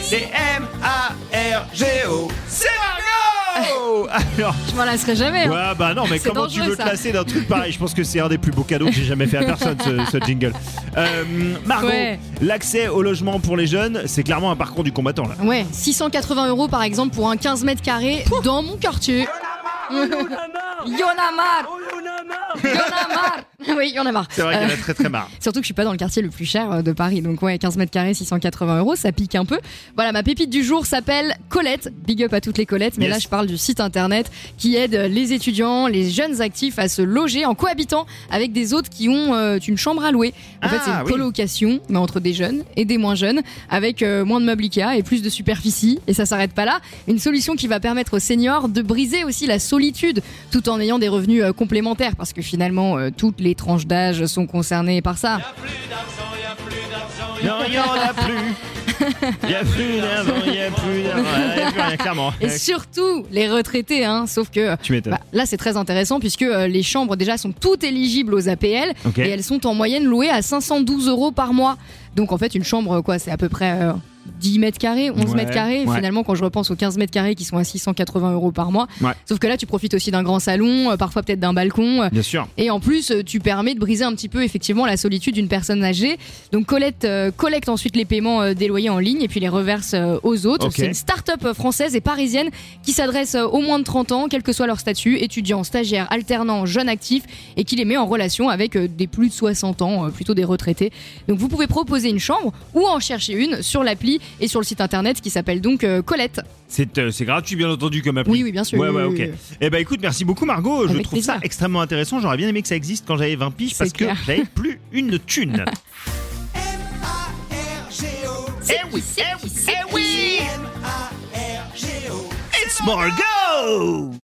C'est M-A-R-G-O. C'est Margot Alors, Je m'en lasserai jamais. hein. Ouais, bah non, mais C'est comment tu dangereux, veux te ça. lasser d'un truc pareil? Je pense que c'est un des plus beaux cadeaux que j'ai jamais fait à personne, ce, ce jingle. Euh, Margot, Ouais. l'accès au logement pour les jeunes, c'est clairement un parcours du combattant là. Ouais, 680 euros par exemple pour un 15 mètres carrés dans mon quartier. Y'en a marre Y'en a marre Oui, y'en a marre. C'est vrai qu'il y en Euh, a très très marre. Surtout que je suis pas dans le quartier le plus cher euh, de Paris, donc ouais, 15 mètres carrés, 680 euros, ça pique un peu. Voilà, ma pépite du jour s'appelle Colette. Big up à toutes les Colettes, mais Yes. là je parle du site internet qui aide les étudiants, les jeunes actifs à se loger en cohabitant avec des autres qui ont euh, une chambre à louer. En fait, Ah, c'est une oui. colocation, mais entre des jeunes et des moins jeunes, avec euh, moins de meubles Ikea et plus de superficie. Et ça s'arrête pas là. Une solution qui va permettre aux seniors de briser aussi la solitude, tout en ayant des revenus euh, complémentaires, parce que finalement, euh, toutes les tranches d'âge sont concernées par ça. Non, il y en a plus. Il y a plus d'argent, il y a plus d'argent. Il y a plus rien, clairement. Et surtout les retraités, hein, sauf que Tu m'étonnes. bah, là c'est très intéressant puisque euh, les chambres déjà sont toutes éligibles aux APL et elles sont en moyenne louées à 512 euros par mois. Donc en fait une chambre quoi c'est à peu près euh, 10 mètres carrés, 11 Ouais, mètres carrés. ouais. Finalement quand je repense aux 15 mètres carrés qui sont à 680 euros par mois. Ouais. Sauf que là tu profites aussi d'un grand salon, euh, parfois peut-être d'un balcon. euh, Bien sûr. et en plus, euh, tu permets de briser un petit peu effectivement la solitude d'une personne âgée. Donc Colette euh, collecte ensuite les paiements des loyers en ligne et puis les reverse aux autres. C'est une start-up française et parisienne qui s'adresse aux moins de 30 ans, quel que soit leur statut, étudiants, stagiaires, alternants, jeunes actifs, et qui les met en relation avec des plus de 60 ans, plutôt des retraités. Donc vous pouvez proposer une chambre ou en chercher une sur l'appli et sur le site internet qui s'appelle donc euh, Colette. C'est euh, c'est gratuit, bien entendu, comme appli. Oui, oui, bien sûr. Ouais, oui, ouais, ok. oui. Eh ben écoute, merci beaucoup, Margot. Je trouve ça extrêmement intéressant. J'aurais bien aimé que ça existe quand j'avais 20 piges parce que j'avais plus une thune. Eh oui, eh oui, eh oui! It's Margot!